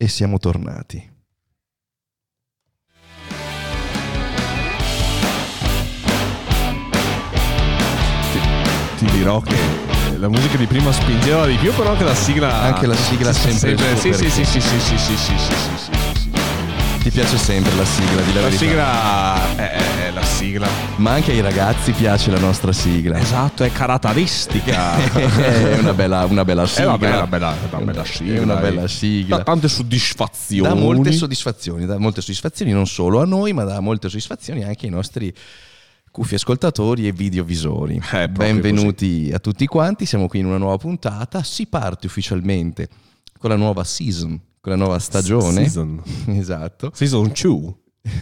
e siamo tornati. Ti, ti dirò che la musica di prima spingeva di più, però anche la sigla. Anche la sigla sempre. sempre sì, sì, sì, sì, sì, sì, sì, sì, sì, sì, sì, sì. Ti piace sempre la sigla di la, La sigla è, sigla. Ma anche ai ragazzi piace la nostra sigla. Esatto, è caratteristica. è una bella, una bella Eh, sigla. vabbè, una bella, una bella sigla. È una bella sigla. Da tante soddisfazioni. Dà molte soddisfazioni, dà molte soddisfazioni non solo a noi, ma dà molte soddisfazioni anche ai nostri cuffi ascoltatori e videovisori. proprio Benvenuti a tutti quanti, siamo qui in una nuova puntata, si parte ufficialmente con la nuova season, con la nuova stagione. Season. Esatto. Season 2.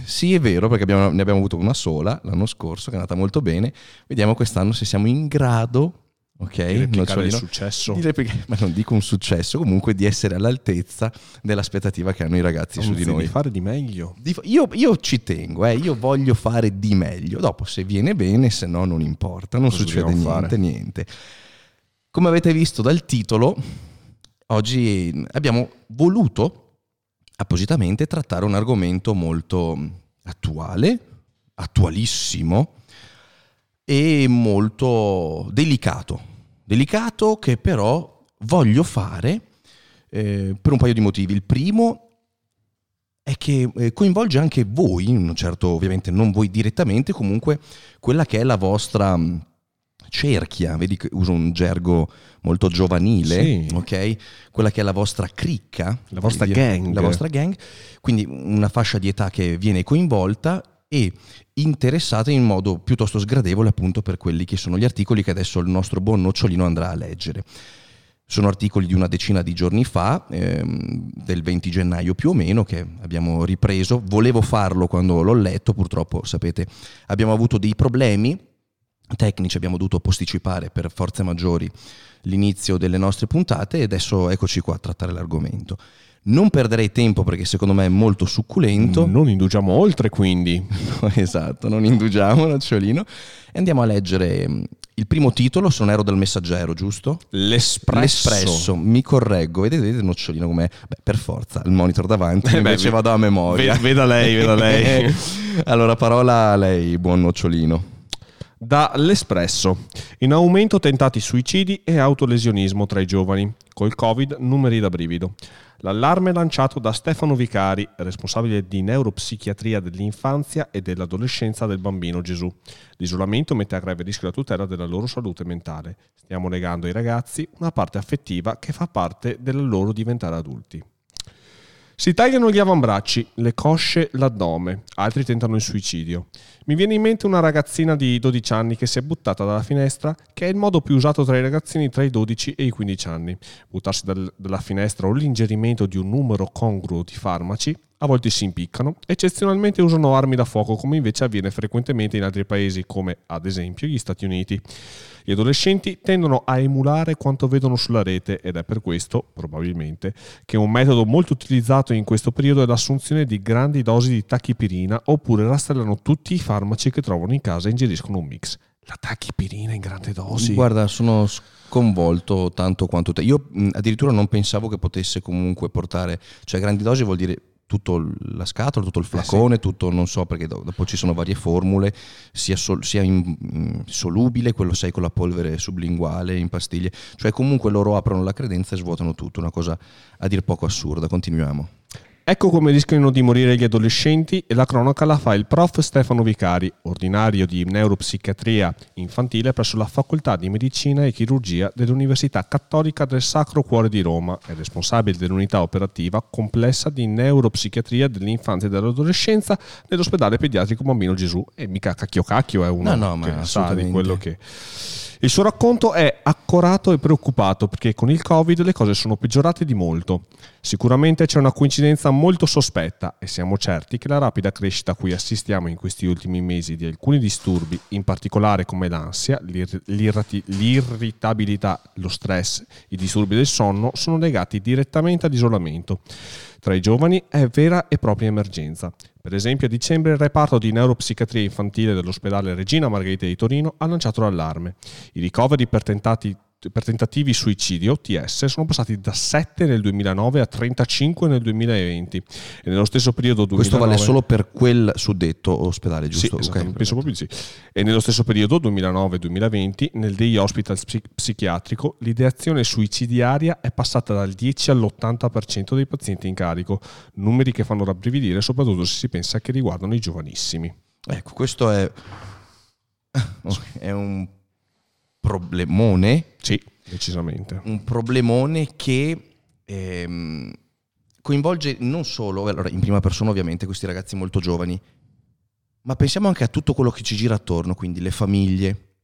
Sì, è vero, perché abbiamo- ne abbiamo avuto una sola l'anno scorso, che è andata molto bene. Vediamo quest'anno se siamo in grado, ok? Di replicare il Nocciolino, successo. di replicare- ma non dico un successo, comunque di essere all'altezza dell'aspettativa che hanno i ragazzi su di noi. di fare di meglio. Di Io, io ci tengo, eh, io voglio fare di meglio. Dopo, se viene bene, se no, non importa, non Cosa succede niente, niente. Come avete visto dal titolo, oggi abbiamo voluto appositamente trattare un argomento molto attuale, attualissimo e molto delicato. Delicato che però voglio fare eh, per un paio di motivi. Il primo è che eh, coinvolge anche voi, in un certo, ovviamente non voi direttamente, comunque quella che è la vostra mh, cerchia, vedi che uso un gergo molto giovanile, Sì. ok? Quella che è la vostra cricca, La vostra Via- gang. la vostra gang, quindi una fascia di età che viene coinvolta e interessata in modo piuttosto sgradevole appunto per quelli che sono gli articoli che adesso il nostro buon nocciolino andrà a leggere. Sono articoli di una decina di giorni fa, ehm, del 20 gennaio più o meno, che abbiamo ripreso. Volevo farlo quando l'ho letto, purtroppo, sapete, abbiamo avuto dei problemi tecnici, abbiamo dovuto posticipare per forze maggiori l'inizio delle nostre puntate e adesso eccoci qua a trattare l'argomento. Non perderei tempo perché secondo me è molto succulento. Non indugiamo oltre, quindi. No, esatto, non indugiamo, nocciolino. E andiamo a leggere mm, il primo titolo, se non ero dal messaggero, giusto? L'espresso. L'espresso, mi correggo, vedete, vedete nocciolino com'è? Beh, per forza, il monitor davanti, Eh beh, invece vi- vado a memoria. Ve- veda lei, veda lei. allora, parola a lei, buon nocciolino. Da L'Espresso. In aumento tentati suicidi e autolesionismo tra i giovani. Col Covid numeri da brivido. L'allarme lanciato da Stefano Vicari, responsabile di neuropsichiatria dell'infanzia e dell'adolescenza del bambino Gesù. L'isolamento mette a grave rischio la tutela della loro salute mentale. Stiamo legando ai ragazzi una parte affettiva che fa parte del loro diventare adulti. Si tagliano gli avambracci, le cosce, l'addome, altri tentano il suicidio. Mi viene in mente una ragazzina di 12 anni che si è buttata dalla finestra, che è il modo più usato tra i ragazzini tra i 12 e i 15 anni. Buttarsi dal- dalla finestra o l'ingerimento di un numero congruo di farmaci, a volte si impiccano, eccezionalmente usano armi da fuoco come invece avviene frequentemente in altri paesi come ad esempio gli Stati Uniti. Gli adolescenti tendono a emulare quanto vedono sulla rete ed è per questo, probabilmente, che un metodo molto utilizzato in questo periodo è l'assunzione di grandi dosi di tachipirina oppure rastrellano tutti i farmaci che trovano in casa e ingeriscono un mix. La tachipirina in grande dosi. Guarda, sono sconvolto tanto quanto te. Io mh, addirittura non pensavo che potesse comunque portare, cioè grandi dosi vuol dire tutto la scatola, tutto il flacone, tutto non so perché do- dopo ci sono varie formule, sia, sol- sia in- in solubile, quello sai con la polvere sublinguale, in pastiglie, cioè comunque loro aprono la credenza e svuotano tutto, una cosa a dir poco assurda. Continuiamo. Ecco come rischiano di morire gli adolescenti e la cronaca la fa il prof Stefano Vicari, ordinario di neuropsichiatria infantile presso la Facoltà di Medicina e Chirurgia dell'Università Cattolica del Sacro Cuore di Roma e responsabile dell'unità operativa complessa di neuropsichiatria dell'infanzia e dell'adolescenza nell'ospedale pediatrico Bambino Gesù. E mica cacchio cacchio è uno No, no, che sa di quello che... Il suo racconto è accorato e preoccupato perché con il Covid le cose sono peggiorate di molto. Sicuramente c'è una coincidenza molto sospetta e siamo certi che la rapida crescita a cui assistiamo in questi ultimi mesi di alcuni disturbi, in particolare come l'ansia, l'ir- l'irritabilità, lo stress, i disturbi del sonno, sono legati direttamente all'isolamento. Tra i giovani è vera e propria emergenza. Per esempio, a dicembre il reparto di neuropsichiatria infantile dell'ospedale Regina Margherita di Torino ha lanciato l'allarme. I ricoveri per tentati per tentativi suicidio, OTS, sono passati da 7 nel 2009 a 35 nel 2020. E nello stesso periodo 2009... Questo vale solo per quel suddetto ospedale, giusto? Sì, okay. penso proprio sì. E nello stesso periodo 2009-2020 nel Day Hospital psic- psichiatrico l'ideazione suicidiaria è passata dal 10 all'80% dei pazienti in carico, numeri che fanno rabbrividire soprattutto se si pensa che riguardano i giovanissimi. Ecco, questo è, è un problemone. Sì, decisamente. Un problemone che ehm, coinvolge non solo, allora in prima persona ovviamente, questi ragazzi molto giovani, ma pensiamo anche a tutto quello che ci gira attorno, quindi le famiglie,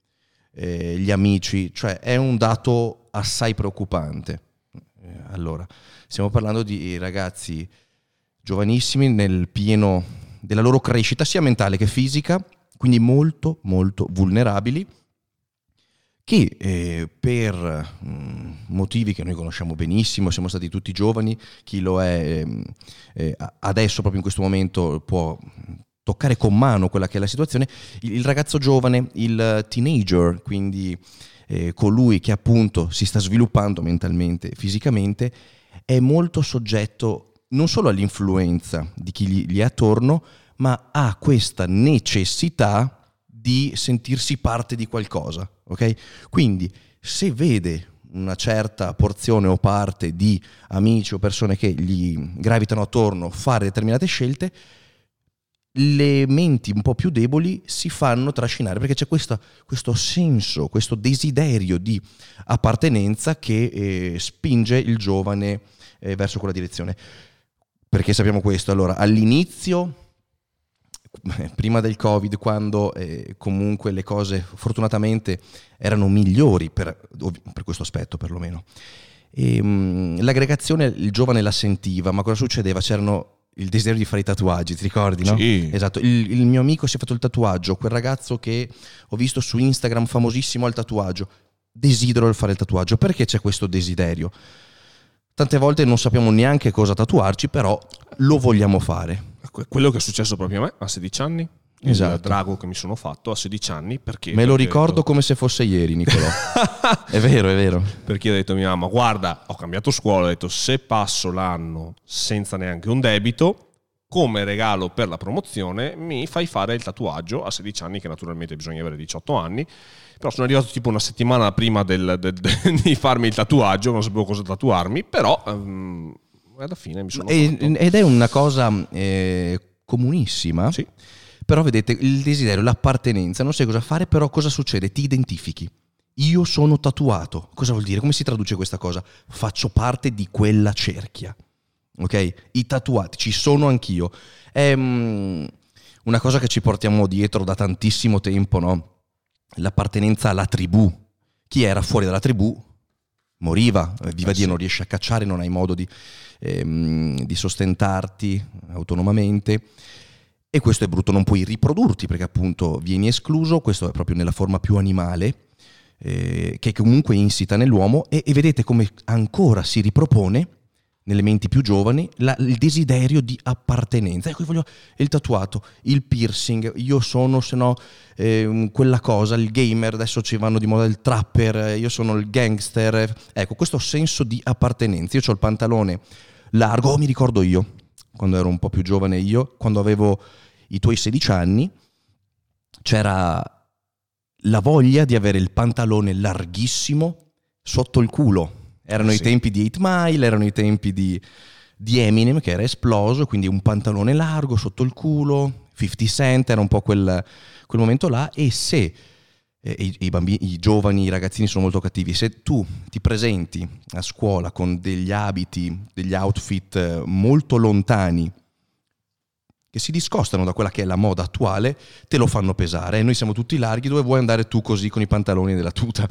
eh, gli amici, cioè è un dato assai preoccupante. Eh, allora, stiamo parlando di ragazzi giovanissimi nel pieno della loro crescita sia mentale che fisica, quindi molto molto vulnerabili, che eh, per mh, mm, motivi che noi conosciamo benissimo, siamo stati tutti giovani, chi lo è eh, eh, adesso proprio in questo momento può toccare con mano quella che è la situazione, il, il ragazzo giovane, il teenager, quindi eh, colui che appunto si sta sviluppando mentalmente fisicamente, è molto soggetto non solo all'influenza di chi gli è attorno, ma ha questa necessità di sentirsi parte di qualcosa. Okay? Quindi se vede una certa porzione o parte di amici o persone che gli gravitano attorno fare determinate scelte, le menti un po' più deboli si fanno trascinare perché c'è questa, questo senso, questo desiderio di appartenenza che eh, spinge il giovane eh, verso quella direzione. Perché sappiamo questo? Allora, all'inizio, prima del Covid, quando eh, comunque le cose fortunatamente erano migliori per, per questo aspetto perlomeno, e, ehm, mh, l'aggregazione il giovane la sentiva, ma cosa succedeva? C'erano il desiderio di fare i tatuaggi, ti ricordi? No? Sì. Esatto, il, il, mio amico si è fatto il tatuaggio, quel ragazzo che ho visto su Instagram famosissimo al tatuaggio, desidero fare il tatuaggio, perché c'è questo desiderio? Tante volte non sappiamo neanche cosa tatuarci, però lo vogliamo fare. Quello che è successo proprio a me a 16 anni. Esatto. Il drago che mi sono fatto a 16 anni perché... Me lo ricordo detto... come se fosse ieri, Nicolò. è vero, è vero. Perché ho detto a mia mamma, guarda, ho cambiato scuola, ho detto se passo l'anno senza neanche un debito, come regalo per la promozione mi fai fare il tatuaggio a 16 anni, che naturalmente bisogna avere 18 anni però sono arrivato tipo una settimana prima del, del, del, di farmi il tatuaggio, non sapevo cosa tatuarmi, però um, alla fine mi sono... E, ed è una cosa eh, comunissima. Sì. Però vedete, il desiderio, l'appartenenza, non sai cosa fare, però cosa succede? Ti identifichi. Io sono tatuato. Cosa vuol dire? Come si traduce questa cosa? Faccio parte di quella cerchia. Ok? I tatuati, ci sono anch'io. È um, una cosa che ci portiamo dietro da tantissimo tempo, no? l'appartenenza alla tribù. Chi era fuori dalla tribù moriva, eh, viva eh, Dio, sì. non riesci a cacciare, non hai modo di, ehm, di sostentarti autonomamente. E questo è brutto, non puoi riprodurti perché appunto vieni escluso, questo è proprio nella forma più animale, eh, che comunque insita nell'uomo e, e vedete come ancora si ripropone nelle menti più giovani la, il desiderio di appartenenza. Ecco, voglio il tatuato, il piercing, io sono se no eh, quella cosa, il gamer, adesso ci vanno di moda il trapper, io sono il gangster. Ecco, questo senso di appartenenza. Io ho il pantalone largo, mi ricordo io, quando ero un po' più giovane io, quando avevo i tuoi 16 anni, c'era la voglia di avere il pantalone larghissimo sotto il culo erano sì. i tempi di 8 Mile, erano i tempi di, di, Eminem che era esploso, quindi un pantalone largo sotto il culo, 50 Cent, era un po' quel, quel momento là e se eh, i, i, bambini, i giovani, i ragazzini sono molto cattivi, se tu ti presenti a scuola con degli abiti, degli outfit eh, molto lontani, che si discostano da quella che è la moda attuale, te lo fanno pesare. E noi siamo tutti larghi, dove vuoi andare tu così con i pantaloni della tuta?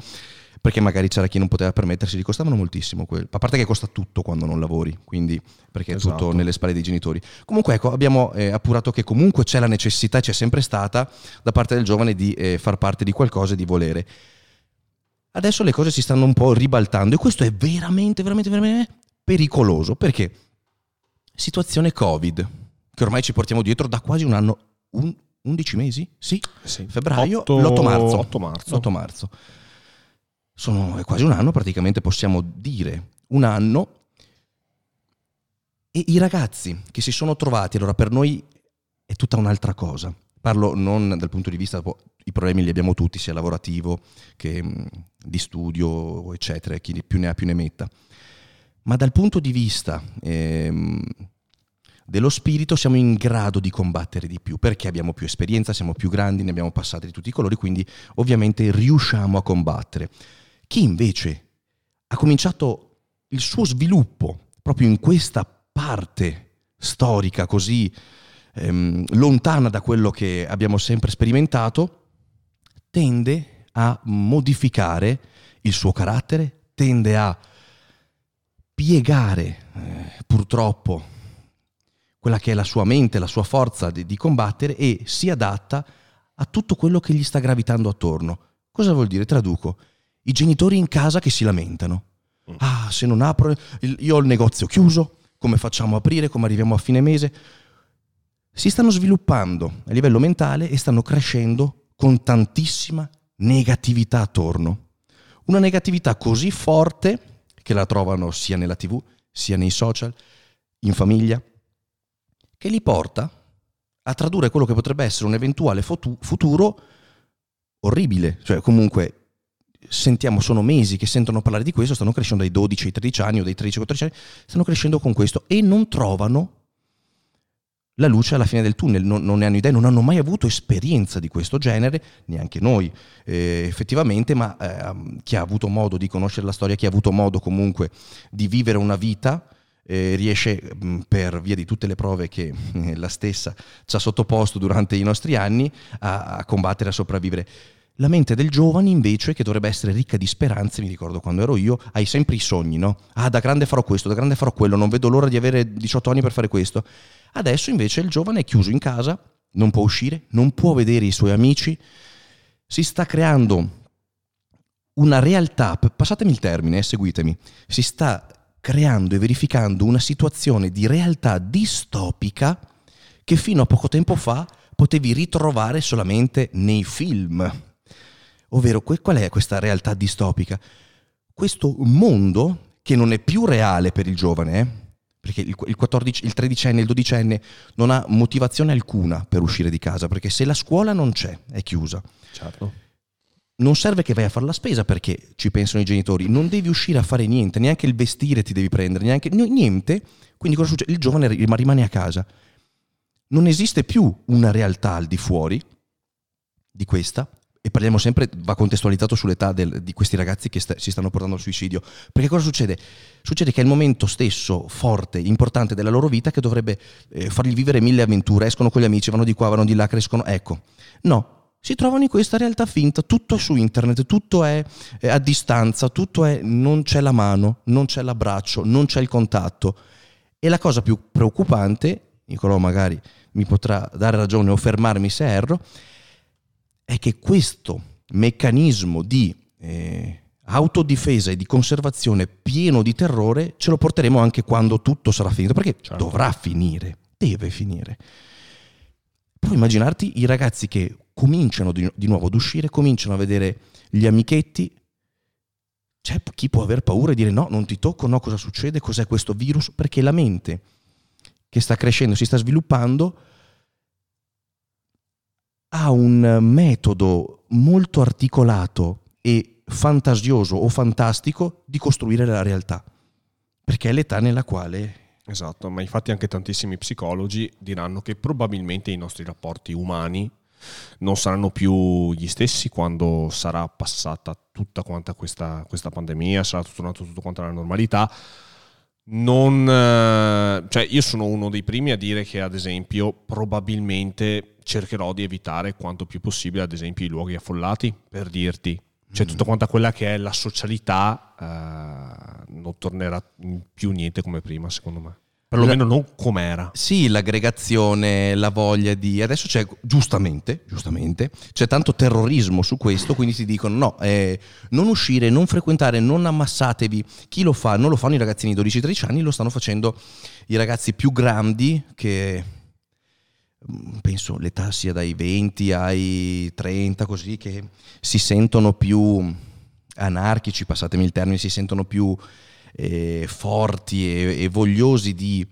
Perché magari c'era chi non poteva permettersi, li costavano moltissimo. Quel. A parte che costa tutto quando non lavori, quindi perché è esatto. tutto nelle spalle dei genitori. Comunque ecco, abbiamo eh, appurato che comunque c'è la necessità, c'è sempre stata da parte del giovane di eh, far parte di qualcosa e di volere. Adesso le cose si stanno un po' ribaltando e questo è veramente, veramente, veramente pericoloso perché situazione Covid, che ormai ci portiamo dietro da quasi un anno, un, 11 mesi? Sì, sì. febbraio, 8, l'8 marzo. 8 marzo. 8 marzo sono, è quasi un anno, praticamente possiamo dire un anno, e i ragazzi che si sono trovati, allora per noi è tutta un'altra cosa. Parlo non dal punto di vista, i problemi li abbiamo tutti, sia lavorativo che mh, di studio, eccetera, chi più ne ha più ne metta. Ma dal punto di vista ehm, dello spirito siamo in grado di combattere di più, perché abbiamo più esperienza, siamo più grandi, ne abbiamo passati di tutti i colori, quindi ovviamente riusciamo a combattere. Chi invece ha cominciato il suo sviluppo proprio in questa parte storica così ehm, lontana da quello che abbiamo sempre sperimentato, tende a modificare il suo carattere, tende a piegare eh, purtroppo quella che è la sua mente, la sua forza di, di, combattere e si adatta a tutto quello che gli sta gravitando attorno. Cosa vuol dire? Traduco. I genitori in casa che si lamentano. Mm. Ah, se non apro, io ho il negozio chiuso, come facciamo a aprire, come arriviamo a fine mese? Si stanno sviluppando a livello mentale e stanno crescendo con tantissima negatività attorno. Una negatività così forte che la trovano sia nella tv, sia nei social, in famiglia, che li porta a tradurre quello che potrebbe essere un eventuale futuro orribile. Cioè, comunque, sentiamo, sono mesi che sentono parlare di questo, stanno crescendo dai 12 ai 13 anni o dai 13 ai 14 anni, stanno crescendo con questo e non trovano la luce alla fine del tunnel, non, non, ne hanno idea, non hanno mai avuto esperienza di questo genere, neanche noi eh, effettivamente, ma eh, chi ha avuto modo di conoscere la storia, chi ha avuto modo comunque di vivere una vita, eh, riesce per via di tutte le prove che eh, la stessa ci ha sottoposto durante i nostri anni a, a combattere, a sopravvivere. La mente del giovane invece, che dovrebbe essere ricca di speranze, mi ricordo quando ero io, hai sempre i sogni, no? Ah, da grande farò questo, da grande farò quello, non vedo l'ora di avere 18 anni per fare questo. Adesso invece il giovane è chiuso in casa, non può uscire, non può vedere i suoi amici, si sta creando una realtà, passatemi il termine, eh, seguitemi, si sta creando e verificando una situazione di realtà distopica che fino a poco tempo fa potevi ritrovare solamente nei film. Ovvero, qual è questa realtà distopica? Questo mondo che non è più reale per il giovane, eh? perché il, il, 14, il 13enne, il 12enne non ha motivazione alcuna per uscire di casa, perché se la scuola non c'è, è chiusa. Certo. Non serve che vai a fare la spesa perché ci pensano i genitori, non devi uscire a fare niente, neanche il vestire ti devi prendere, neanche niente. Quindi cosa succede? Il giovane rimane a casa. Non esiste più una realtà al di fuori di questa, e parliamo sempre, va contestualizzato sull'età del, di questi ragazzi che sta, si stanno portando al suicidio. Perché cosa succede? Succede che è il momento stesso forte, importante della loro vita che dovrebbe eh, fargli vivere mille avventure, escono con gli amici, vanno di qua, vanno di là, crescono. Ecco, no, si trovano in questa realtà finta, tutto è su internet, tutto è, a distanza, tutto è non c'è la mano, non c'è l'abbraccio, non c'è il contatto. E la cosa più preoccupante, Nicolò magari mi potrà dare ragione o fermarmi se erro, è che questo meccanismo di eh, autodifesa e di conservazione pieno di terrore ce lo porteremo anche quando tutto sarà finito, perché certo. dovrà finire, deve finire. Puoi immaginarti i ragazzi che cominciano di, di nuovo ad uscire, cominciano a vedere gli amichetti, c'è chi può aver paura e dire no, non ti tocco, no, cosa succede, cos'è questo virus, perché la mente che sta crescendo, si sta sviluppando, ha un metodo molto articolato e fantasioso o fantastico di costruire la realtà, perché è l'età nella quale... Esatto, ma infatti anche tantissimi psicologi diranno che probabilmente i nostri rapporti umani non saranno più gli stessi quando sarà passata tutta quanta questa, questa pandemia, sarà tornato tutto quanto alla normalità. Non, eh, cioè io sono uno dei primi a dire che ad esempio probabilmente cercherò di evitare quanto più possibile, ad esempio, i luoghi affollati, per dirti. Cioè, tutta quanta quella che è la socialità eh, non tornerà più niente come prima, secondo me. Perlomeno non com'era. Sì, l'aggregazione, la voglia di... Adesso c'è, giustamente, giustamente, c'è tanto terrorismo su questo, quindi ti dicono no, eh, non uscire, non frequentare, non ammassatevi. Chi lo fa? Non lo fanno i ragazzini di 12-13 anni, lo stanno facendo i ragazzi più grandi che Mm, penso l'età sia dai 20 ai 30 così che si sentono più anarchici, passatemi il termine, si sentono più eh, forti e, e, vogliosi di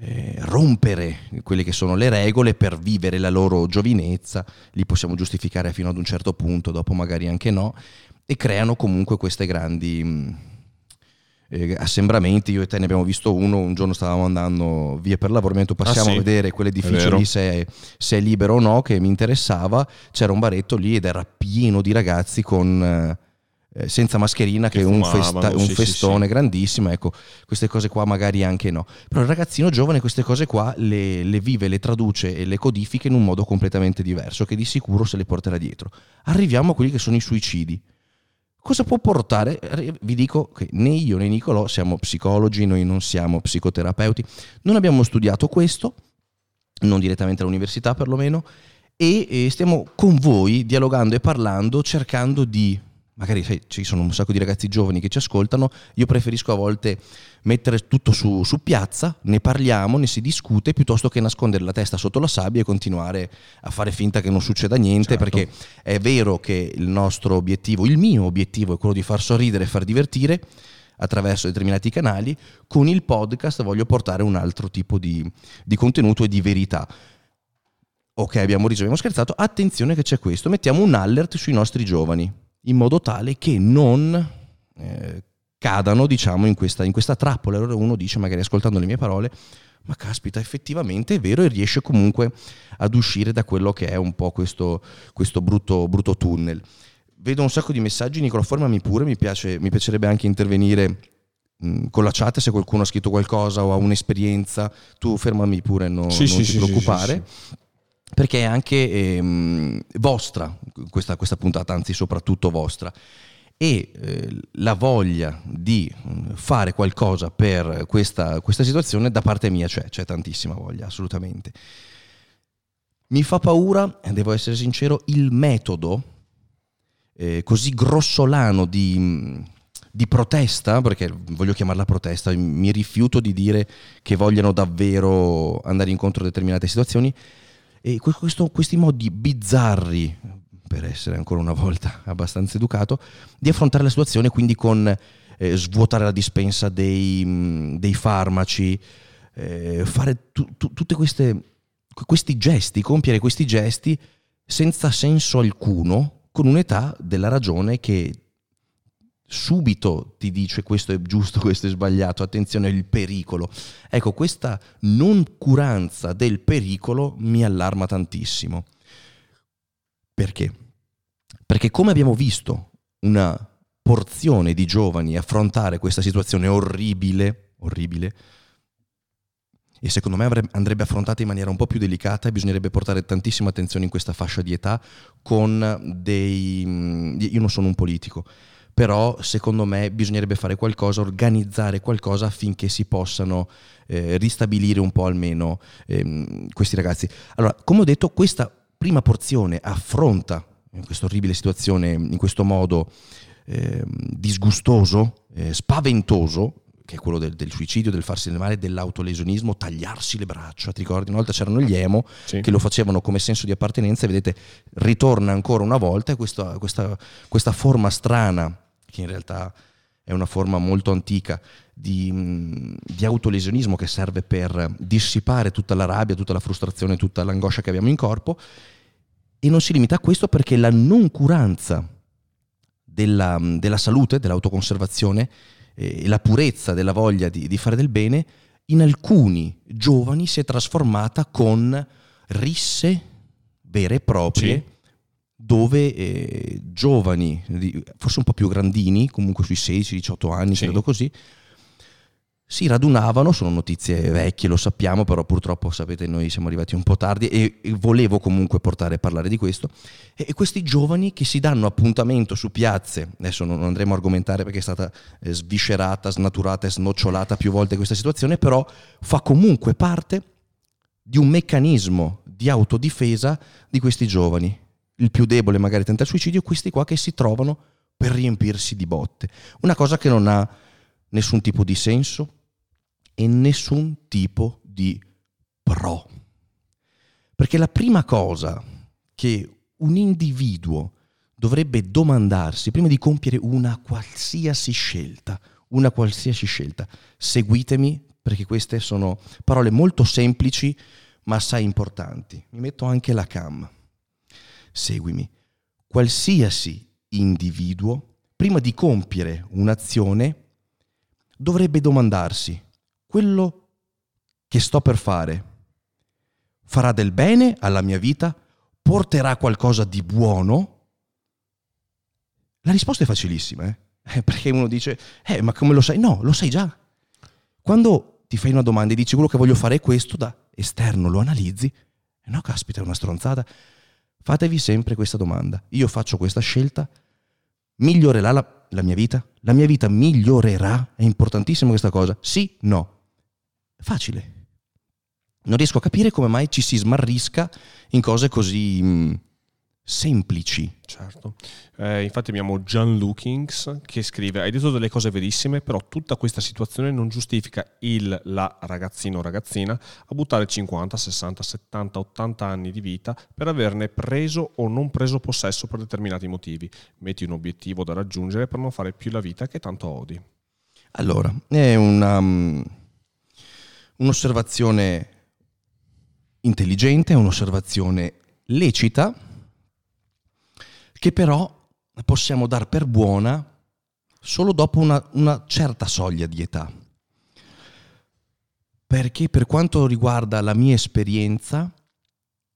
eh, rompere quelle che sono le regole per vivere la loro giovinezza, li possiamo giustificare fino ad un certo punto, dopo magari anche no, e creano comunque queste grandi mh, eh, assembramenti. Io e te ne abbiamo visto uno, un giorno stavamo andando via per lavoro, mentre passiamo ah, sì. a vedere quell'edificio lì se è, se è, libero o no, che mi interessava, c'era un baretto lì ed era pieno di ragazzi con... Eh, senza mascherina che, che un, festa, un sì, festone sì, grandissimo ecco queste cose qua magari anche no. Però il ragazzino giovane queste cose qua le, le, vive le traduce e le codifica in un modo completamente diverso che di sicuro se le porterà dietro. Arriviamo a quelli che sono i suicidi Cosa può portare? Vi dico che né io né Nicolò siamo psicologi, noi non siamo psicoterapeuti, non abbiamo studiato questo, non direttamente all'università perlomeno, e stiamo con voi dialogando e parlando, cercando di magari sai, ci sono un sacco di ragazzi giovani che ci ascoltano, io preferisco a volte mettere tutto su, su, piazza, ne parliamo, ne si discute, piuttosto che nascondere la testa sotto la sabbia e continuare a fare finta che non succeda niente, certo. perché è vero che il nostro obiettivo, il mio obiettivo è quello di far sorridere e far divertire attraverso determinati canali, con il podcast voglio portare un altro tipo di, di contenuto e di verità. Ok, abbiamo riso, abbiamo scherzato, attenzione che c'è questo, mettiamo un alert sui nostri giovani in modo tale che non eh, cadano diciamo, in, questa, in questa trappola. Allora uno dice, magari ascoltando le mie parole, ma caspita, effettivamente è vero e riesce comunque ad uscire da quello che è un po' questo, questo brutto, brutto, tunnel. Vedo un sacco di messaggi, Nicola, formami pure, mi, piace, mi piacerebbe anche intervenire mh, con la chat se qualcuno ha scritto qualcosa o ha un'esperienza, tu fermami pure, no, sì, non sì, ti sì, preoccupare perché è anche ehm, vostra questa, questa, puntata, anzi soprattutto vostra. E eh, la voglia di mm, fare qualcosa per questa, questa situazione da parte mia c'è, c'è tantissima voglia, assolutamente. Mi fa paura, devo essere sincero, il metodo eh, così grossolano di, mm, di protesta, perché voglio chiamarla protesta, mi rifiuto di dire che vogliano davvero andare incontro a determinate situazioni, e questo, questi modi bizzarri, per essere ancora una volta abbastanza educato, di affrontare la situazione quindi con eh, svuotare la dispensa dei, dei farmaci, eh, fare tu, tu, tutti questi gesti, compiere questi gesti senza senso alcuno, con un'età della ragione che subito ti dice questo è giusto, questo è sbagliato, attenzione al pericolo. Ecco, questa non curanza del pericolo mi allarma tantissimo. Perché? Perché come abbiamo visto una porzione di giovani affrontare questa situazione orribile, orribile, e secondo me andrebbe affrontata in maniera un po' più delicata e bisognerebbe portare tantissima attenzione in questa fascia di età con dei... Io non sono un politico, però secondo me bisognerebbe fare qualcosa, organizzare qualcosa affinché si possano eh, ristabilire un po' almeno ehm, questi ragazzi. Allora, come ho detto, questa prima porzione affronta questa orribile situazione in questo modo eh, disgustoso, eh, spaventoso, che è quello del, del, suicidio, del farsi del male, dell'autolesionismo, tagliarsi le braccia. Ti ricordi? Una volta c'erano gli emo sì. che lo facevano come senso di appartenenza e vedete, ritorna ancora una volta questa, questa, questa forma strana che in realtà è una forma molto antica di, di, autolesionismo che serve per dissipare tutta la rabbia, tutta la frustrazione, tutta l'angoscia che abbiamo in corpo. E non si limita a questo perché la noncuranza della, della salute, dell'autoconservazione e la purezza della voglia di, di fare del bene in alcuni giovani si è trasformata con risse vere e proprie. Sì dove eh, giovani, forse un po' più grandini, comunque sui 16-18 anni, sì. credo così, si radunavano, sono notizie vecchie, lo sappiamo, però purtroppo sapete noi siamo arrivati un po' tardi e, e volevo comunque portare a parlare di questo, e, e, questi giovani che si danno appuntamento su piazze, adesso non andremo a argomentare perché è stata eh, sviscerata, snaturata e snocciolata più volte questa situazione, però fa comunque parte di un meccanismo di autodifesa di questi giovani il più debole magari tenta il suicidio, questi qua che si trovano per riempirsi di botte. Una cosa che non ha nessun tipo di senso e nessun tipo di pro. Perché la prima cosa che un individuo dovrebbe domandarsi, prima di compiere una qualsiasi scelta, una qualsiasi scelta, seguitemi perché queste sono parole molto semplici ma assai importanti. Mi metto anche la cam. Seguimi. Qualsiasi individuo, prima di compiere un'azione, dovrebbe domandarsi, quello che sto per fare farà del bene alla mia vita? Porterà qualcosa di buono? La risposta è facilissima, eh? eh perché uno dice, eh, ma come lo sai? No, lo sai già. Quando ti fai una domanda e dici quello che voglio fare è questo, da esterno lo analizzi, no, caspita, è una stronzata. Fatevi sempre questa domanda. Io faccio questa scelta, migliorerà la, la mia vita? La mia vita migliorerà? È importantissima questa cosa? Sì, no. Facile. Non riesco a capire come mai ci si smarrisca in cose così mm, semplici. Certo. Eh, infatti abbiamo John Lookings che scrive: Hai detto delle cose verissime, però tutta questa situazione non giustifica il, la ragazzino o ragazzina a buttare 50, 60, 70, 80 anni di vita per averne preso o non preso possesso per determinati motivi. Metti un obiettivo da raggiungere per non fare più la vita che tanto odi. Allora, è una, um, un'osservazione intelligente, è un'osservazione lecita che però possiamo dar per buona solo dopo una, una certa soglia di età. Perché per quanto riguarda la mia esperienza,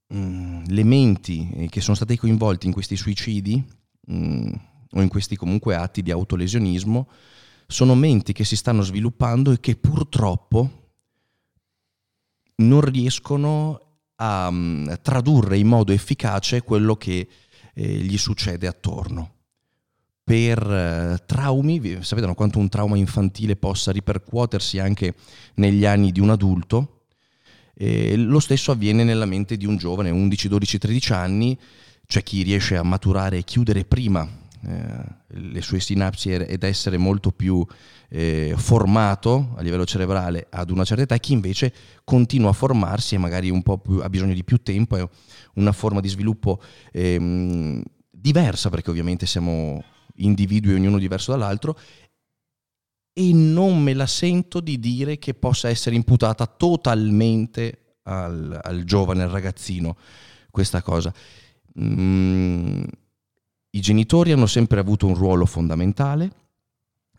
mh, mm, le menti eh, che sono state coinvolte in questi suicidi mh, mm, o in questi comunque atti di autolesionismo sono menti che si stanno sviluppando e che purtroppo non riescono a um, tradurre in modo efficace quello che eh, gli succede attorno. Per eh, traumi, sapete quanto un trauma infantile possa ripercuotersi anche negli anni di un adulto, eh, lo stesso avviene nella mente di un giovane, 11, 12, 13 anni, cioè chi riesce a maturare e chiudere prima eh, le sue sinapsi ed essere molto più eh, formato a livello cerebrale ad una certa età, e chi invece continua a formarsi e magari più, ha bisogno di più tempo, è una forma di sviluppo ehm, diversa perché ovviamente siamo individui ognuno diverso dall'altro e non me la sento di dire che possa essere imputata totalmente al, al giovane, al ragazzino, questa cosa. Mm, I genitori hanno sempre avuto un ruolo fondamentale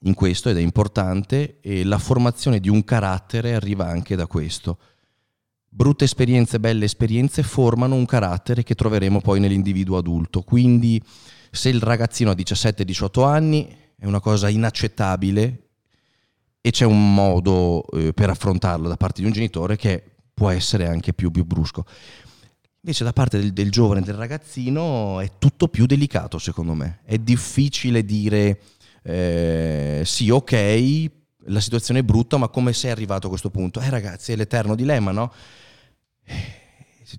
in questo ed è importante e la formazione di un carattere arriva anche da questo. Brutte esperienze, belle esperienze formano un carattere che troveremo poi nell'individuo adulto. Quindi se il ragazzino ha 17-18 anni è una cosa inaccettabile e c'è un modo eh, per affrontarlo da parte di un genitore che può essere anche più, più brusco. Invece da parte del, del giovane, del ragazzino, è tutto più delicato secondo me. È difficile dire eh, sì, ok, la situazione è brutta, ma come sei arrivato a questo punto? Eh ragazzi, è l'eterno dilemma, no?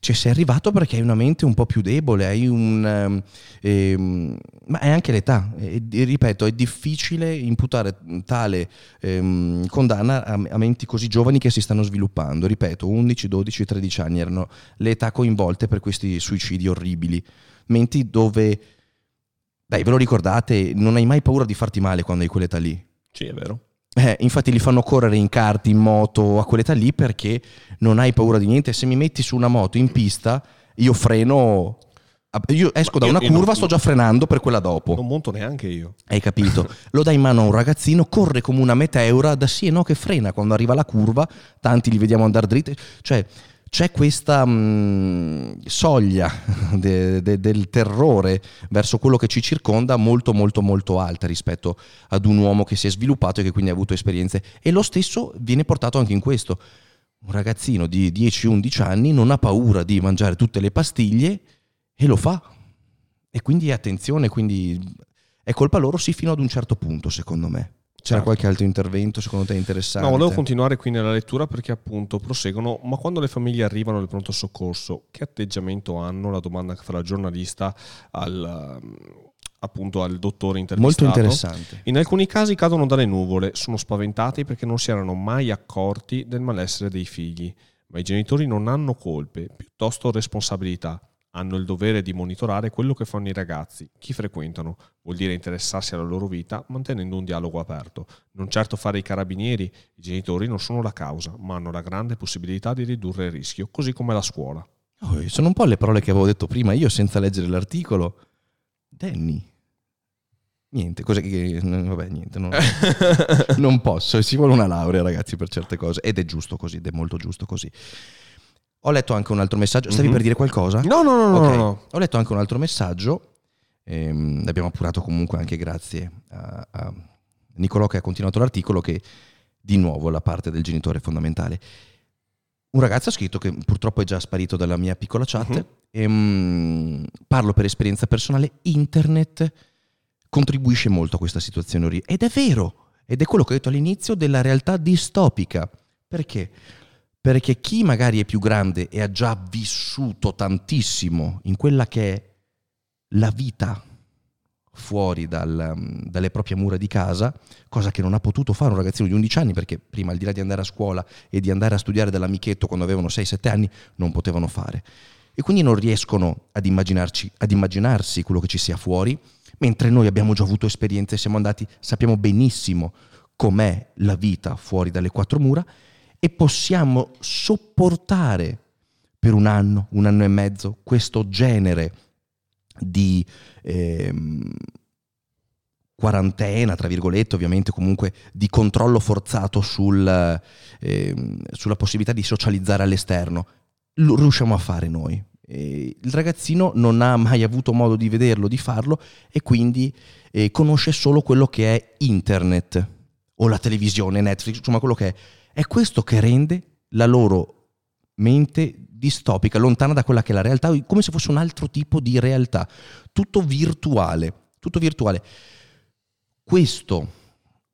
Cioè, sei arrivato perché hai una mente un po' più debole, hai un, eh, ma è anche l'età. E, ripeto, è difficile imputare tale eh, condanna a, a, menti così giovani che si stanno sviluppando. Ripeto, 11, 12, 13 anni erano le età coinvolte per questi suicidi orribili. Menti dove dai, ve lo ricordate? Non hai mai paura di farti male quando hai quell'età lì. Sì, è vero. Eh, infatti li fanno correre in kart, in moto, a quell'età lì perché non hai paura di niente. Se mi metti su una moto in pista, io freno. Io esco da una curva, non, sto già frenando per quella dopo. Non monto neanche io. Hai capito? Lo dai in mano a un ragazzino, corre come una meteora, da sì e no che frena quando arriva la curva, tanti li vediamo andare dritti. Cioè, c'è questa mh, mm, soglia de, de, del terrore verso quello che ci circonda molto molto molto alta rispetto ad un uomo che si è sviluppato e che quindi ha avuto esperienze e lo stesso viene portato anche in questo. Un ragazzino di 10-11 anni non ha paura di mangiare tutte le pastiglie e lo fa. E quindi attenzione, quindi è colpa loro sì fino ad un certo punto secondo me. C'era certo. qualche altro intervento secondo te interessante? No, volevo continuare qui nella lettura perché appunto proseguono, ma quando le famiglie arrivano al pronto soccorso, che atteggiamento hanno? La domanda che fa la giornalista al, appunto al dottore intervistato. Molto interessante. In alcuni casi cadono dalle nuvole, sono spaventati perché non si erano mai accorti del malessere dei figli, ma i genitori non hanno colpe, piuttosto responsabilità. Hanno il dovere di monitorare quello che fanno i ragazzi, chi frequentano, vuol dire interessarsi alla loro vita mantenendo un dialogo aperto. Non certo fare i carabinieri, i genitori non sono la causa, ma hanno la grande possibilità di ridurre il rischio, così come la scuola. Oh, sono un po' le parole che avevo detto prima, io senza leggere l'articolo. Danny. Niente, cos'è che... Vabbè, niente, non, non posso, ci vuole una laurea ragazzi per certe cose ed è giusto così, ed è molto giusto così. Ho letto anche un altro messaggio. Stavi mm-hmm. per dire qualcosa? No, no, no, okay. no, no, Ho letto anche un altro messaggio. Ehm, l'abbiamo appurato comunque anche grazie a, a Nicolò che ha continuato l'articolo che di nuovo la parte del genitore è fondamentale. Un ragazzo ha scritto che purtroppo è già sparito dalla mia piccola chat. Uh-huh. E, um, parlo per esperienza personale. Internet contribuisce molto a questa situazione ed è vero. Ed è quello che ho detto all'inizio della realtà distopica. Perché? Perché chi magari è più grande e ha già vissuto tantissimo in quella che è la vita fuori dal, dalle proprie mura di casa, cosa che non ha potuto fare un ragazzino di 11 anni, perché prima al di là di andare a scuola e di andare a studiare dall'amichetto quando avevano 6-7 anni, non potevano fare. E quindi non riescono ad, ad immaginarsi quello che ci sia fuori, mentre noi abbiamo già avuto esperienze, siamo andati, sappiamo benissimo com'è la vita fuori dalle quattro mura e possiamo sopportare per un anno, un anno e mezzo, questo genere di ehm, quarantena, tra virgolette, ovviamente comunque di controllo forzato sul, ehm, sulla possibilità di socializzare all'esterno. Lo riusciamo a fare noi. E il ragazzino non ha mai avuto modo di vederlo, di farlo e quindi eh, conosce solo quello che è internet o la televisione, Netflix, insomma quello che è è questo che rende la loro mente distopica, lontana da quella che è la realtà, come se fosse un altro tipo di realtà, tutto virtuale, tutto virtuale. Questo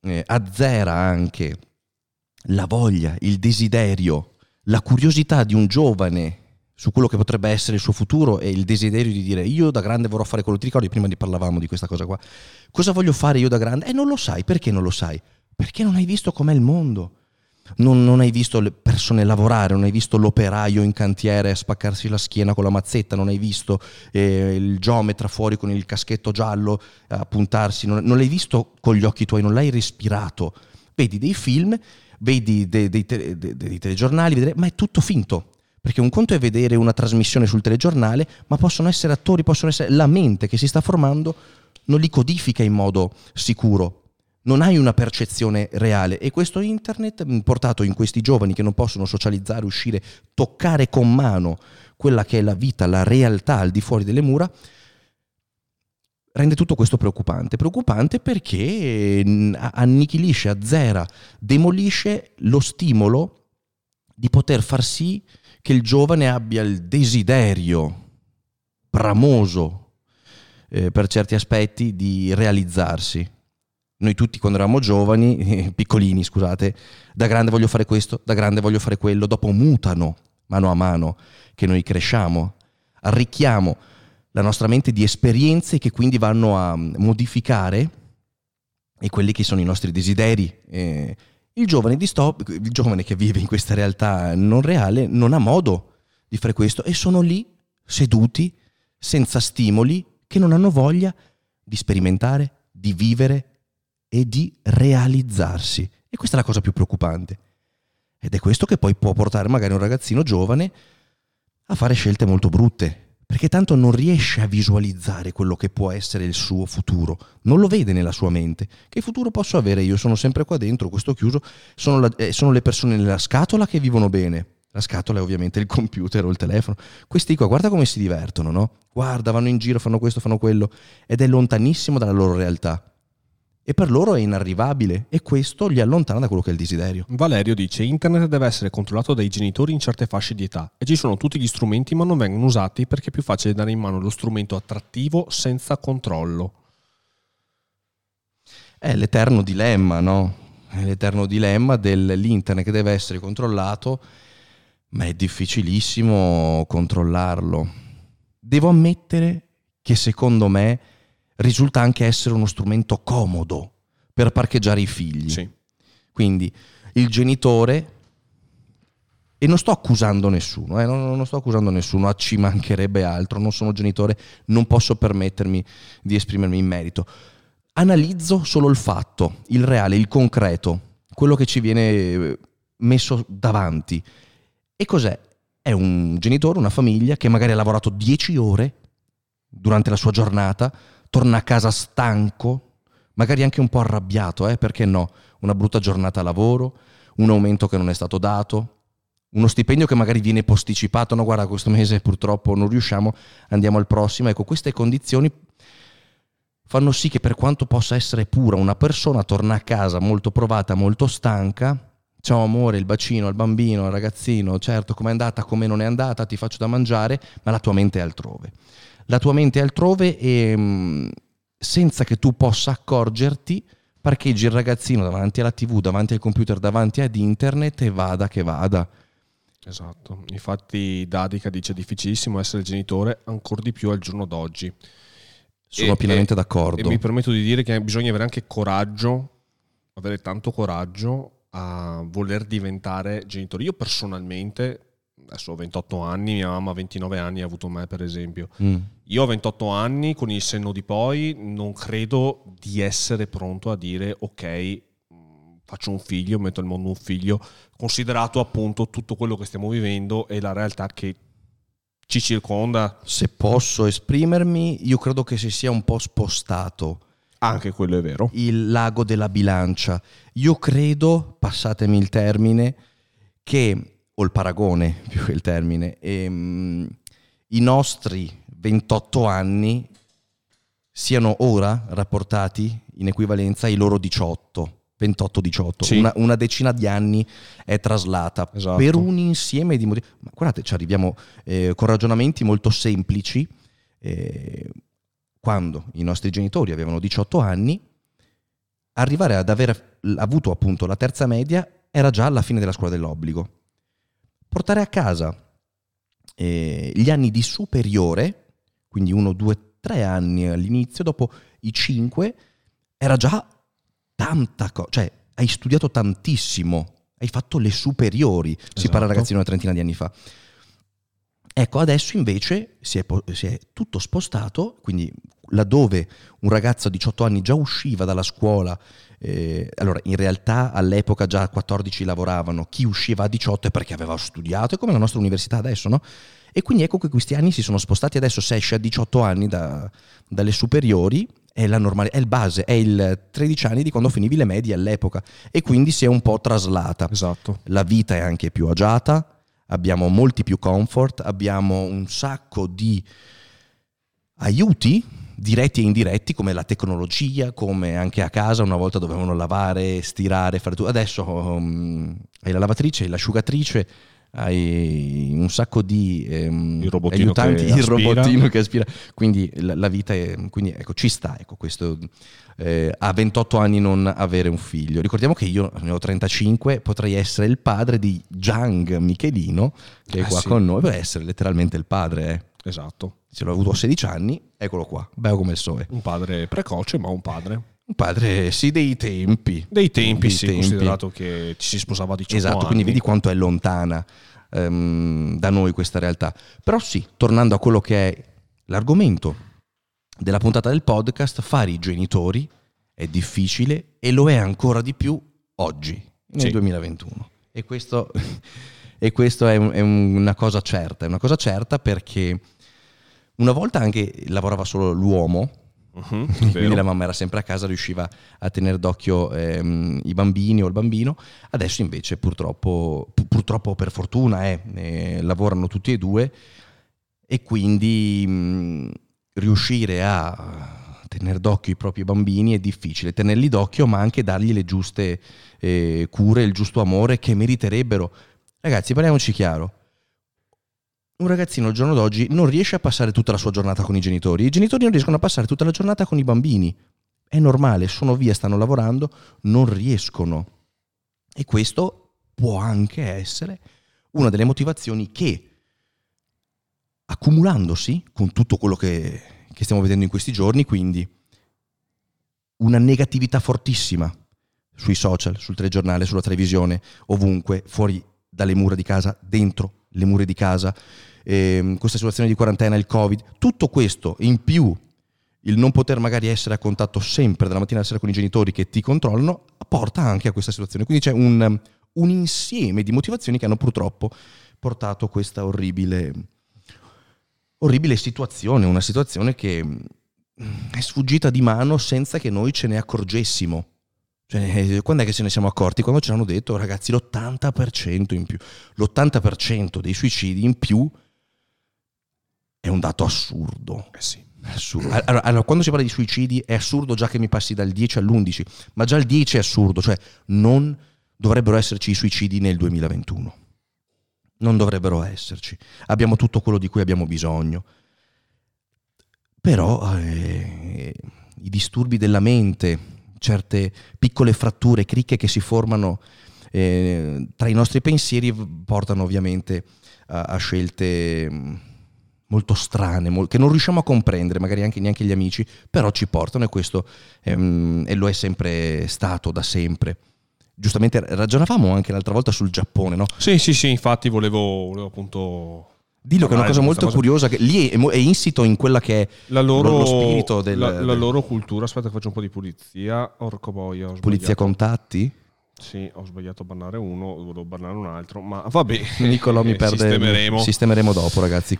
eh, azzera anche la voglia, il desiderio, la curiosità di un giovane su quello che potrebbe essere il suo futuro e il desiderio di dire io da grande vorrò fare quello. Ti ricordi prima di parlavamo di questa cosa qua? Cosa voglio fare io da grande? E eh, non lo sai, perché non lo sai? Perché non hai visto com'è il mondo non, non, hai visto le persone lavorare, non hai visto l'operaio in cantiere spaccarsi la schiena con la mazzetta, non hai visto eh, il geometra fuori con il caschetto giallo a puntarsi, non, non l'hai visto con gli occhi tuoi, non l'hai respirato. Vedi dei film, vedi dei, dei, dei, dei telegiornali, vedere, ma è tutto finto. Perché un conto è vedere una trasmissione sul telegiornale, ma possono essere attori, possono essere la mente che si sta formando, non li codifica in modo sicuro, non hai una percezione reale e questo internet mm, portato in questi giovani che non possono socializzare, uscire, toccare con mano quella che è la vita, la realtà al di fuori delle mura, rende tutto questo preoccupante. Preoccupante perché mm, annichilisce, azzera, demolisce lo stimolo di poter far sì che il giovane abbia il desiderio bramoso eh, per certi aspetti di realizzarsi noi tutti quando eravamo giovani, piccolini scusate, da grande voglio fare questo, da grande voglio fare quello, dopo mutano mano a mano che noi cresciamo, arricchiamo la nostra mente di esperienze che quindi vanno a modificare e quelli che sono i nostri desideri. Il, giovane distop- il giovane che vive in questa realtà non reale non ha modo di fare questo e sono lì seduti senza stimoli che non hanno voglia di sperimentare, di vivere, e di realizzarsi. E questa è la cosa più preoccupante. Ed è questo che poi può portare magari un ragazzino giovane a fare scelte molto brutte, perché tanto non riesce a visualizzare quello che può essere il suo futuro, non lo vede nella sua mente. Che futuro posso avere io? Sono sempre qua dentro, questo chiuso, sono, la, eh, sono le persone nella scatola che vivono bene. La scatola è ovviamente il computer o il telefono. Questi qua, guarda come si divertono, no? Guarda, vanno in giro, fanno questo, fanno quello, ed è lontanissimo dalla loro realtà e per loro è inarrivabile e questo li allontana da quello che è il desiderio. Valerio dice internet deve essere controllato dai genitori in certe fasce di età e ci sono tutti gli strumenti ma non vengono usati perché è più facile dare in mano lo strumento attrattivo senza controllo. È l'eterno dilemma, no? È l'eterno dilemma dell'internet che deve essere controllato, ma è difficilissimo controllarlo. Devo ammettere che secondo me risulta anche essere uno strumento comodo per parcheggiare i figli. Sì. Quindi il genitore e non sto accusando nessuno, eh, non, non, sto accusando nessuno, ci mancherebbe altro, non sono genitore, non posso permettermi di esprimermi in merito. Analizzo solo il fatto, il reale, il concreto, quello che ci viene eh, messo davanti. E cos'è? È un genitore, una famiglia che magari ha lavorato 10 ore durante la sua giornata, torna a casa stanco, magari anche un po' arrabbiato, eh? perché no? Una brutta giornata a lavoro, un aumento che non è stato dato, uno stipendio che magari viene posticipato, no guarda questo mese purtroppo non riusciamo, andiamo al prossimo, ecco queste condizioni fanno sì che per quanto possa essere pura una persona torna a casa molto provata, molto stanca, ciao amore, il bacino al bambino, al ragazzino, certo com'è andata, come non è andata, ti faccio da mangiare, ma la tua mente è altrove. La tua mente è altrove e mm, senza che tu possa accorgerti parcheggi il ragazzino davanti alla tv, davanti al computer, davanti ad internet e vada che vada Esatto, infatti Dadica dice difficilissimo essere genitore ancora di più al giorno d'oggi. Sono e, pienamente e, d'accordo. E mi permetto di dire che bisogna avere anche coraggio, avere tanto coraggio a voler diventare genitore. Io personalmente, adesso ho 28 anni, mia mamma ha 29 anni ha avuto me per esempio. Mm. Io ho 28 anni, con il senno di poi non credo di essere pronto a dire ok, faccio un figlio, metto al mondo un figlio, considerato appunto tutto quello che stiamo vivendo e la realtà che ci circonda. Se posso esprimermi, io credo che si sia un po' spostato. Anche quello è vero. Il lago della bilancia. Io credo, passatemi il termine, che, o il paragone più che il termine, ehm, i nostri 28 anni siano ora rapportati in equivalenza ai loro 18 28-18, sì. una, una, decina di anni è traslata esatto. per un insieme di motivi. Ma guardate, ci arriviamo eh, con ragionamenti molto semplici. Eh, quando i nostri genitori avevano 18 anni, arrivare ad aver avuto appunto la terza media era già alla fine della scuola dell'obbligo. Portare a casa eh, gli anni di superiore, quindi uno, due, tre anni all'inizio, dopo i cinque, era già tanta cosa, cioè hai studiato tantissimo, hai fatto le superiori, esatto. si parla ragazzino una trentina di anni fa. Ecco, adesso invece si è, si è, tutto spostato, quindi laddove un ragazzo a 18 anni già usciva dalla scuola, eh, allora in realtà all'epoca già a 14 lavoravano, chi usciva a 18 è perché aveva studiato, è come la nostra università adesso, no? E quindi ecco che questi anni si sono spostati, adesso se esce a 18 anni da, dalle superiori è la normale, è il base, è il 13 anni di quando finivi le medie all'epoca e quindi si è un po' traslata. Esatto. La vita è anche più agiata, abbiamo molti più comfort, abbiamo un sacco di aiuti diretti e indiretti come la tecnologia, come anche a casa una volta dovevano lavare, stirare, fare tutto. Adesso um, hai la lavatrice, l'asciugatrice, hai un sacco di ehm, il aiutanti, il robottino che aspira, quindi la, la vita è, quindi ecco, ci sta, ecco, questo, eh, a 28 anni non avere un figlio. Ricordiamo che io ne ho 35, potrei essere il padre di Giang Michelino, che è eh qua sì. con noi, per essere letteralmente il padre. Eh. Esatto. Se l'ho avuto a 16 anni, eccolo qua, bello come il sole. Un padre precoce, ma un padre. Un padre, sì, dei tempi. Dei tempi, dei sì, tempi. considerato che ci si sposava a 18 esatto, anni. quindi vedi quanto è lontana um, da noi questa realtà. Però sì, tornando a quello che è l'argomento della puntata del podcast, fare i genitori è difficile e lo è ancora di più oggi, nel sì. 2021. E questo, e questo è, un, è una cosa certa, è una cosa certa perché una volta anche lavorava solo l'uomo, Uh-huh, Quindi la mamma era sempre a casa, riusciva a tenere d'occhio ehm, i bambini o il bambino. Adesso invece purtroppo, pu- purtroppo per fortuna eh, eh, lavorano tutti e due e quindi mh, riuscire a tenere d'occhio i propri bambini è difficile, tenerli d'occhio ma anche dargli le giuste eh, cure, il giusto amore che meriterebbero. Ragazzi, parliamoci chiaro, un ragazzino al giorno d'oggi non riesce a passare tutta la sua giornata con i genitori, i genitori non riescono a passare tutta la giornata con i bambini. È normale, sono via, stanno lavorando, non riescono. E questo può anche essere una delle motivazioni che, accumulandosi con tutto quello che, che stiamo vedendo in questi giorni, quindi una negatività fortissima sui social, sul telegiornale, sulla televisione, ovunque, fuori dalle mura di casa, dentro le mura di casa, ehm, questa situazione di quarantena, il Covid, tutto questo in più il non poter magari essere a contatto sempre dalla mattina alla sera con i genitori che ti controllano, porta anche a questa situazione. Quindi c'è un, un insieme di motivazioni che hanno purtroppo portato a questa orribile, orribile situazione, una situazione che è sfuggita di mano senza che noi ce ne accorgessimo. Cioè, quando è che ce ne siamo accorti? Quando ci hanno detto, ragazzi, l'80% in più. L'80% dei suicidi in più è un dato assurdo. Eh sì. Assurdo. Allora, allora, quando si parla di suicidi è assurdo già che mi passi dal 10 all'11, ma già il 10 è assurdo, cioè non dovrebbero esserci i suicidi nel 2021. Non dovrebbero esserci. Abbiamo tutto quello di cui abbiamo bisogno. Però eh, i disturbi della mente, certe piccole fratture, cricche che si formano eh, tra i nostri pensieri portano ovviamente a, a scelte molto strane, che non riusciamo a comprendere, magari anche neanche gli amici, però ci portano e questo ehm, e lo è sempre stato da sempre. Giustamente ragionavamo anche l'altra volta sul Giappone, no? Sì, sì, sì, infatti volevo, volevo appunto... Dillo che è una cosa molto cosa. curiosa, che lì è, è, insito in quella che è la loro, lo spirito del... La, la loro cultura, aspetta che faccio un po' di pulizia, orco boia. Pulizia contatti? Sì, ho sbagliato a bannare uno, volevo bannare un altro, ma vabbè. Nicolò mi perde. Sistemeremo. Sistemeremo dopo, ragazzi.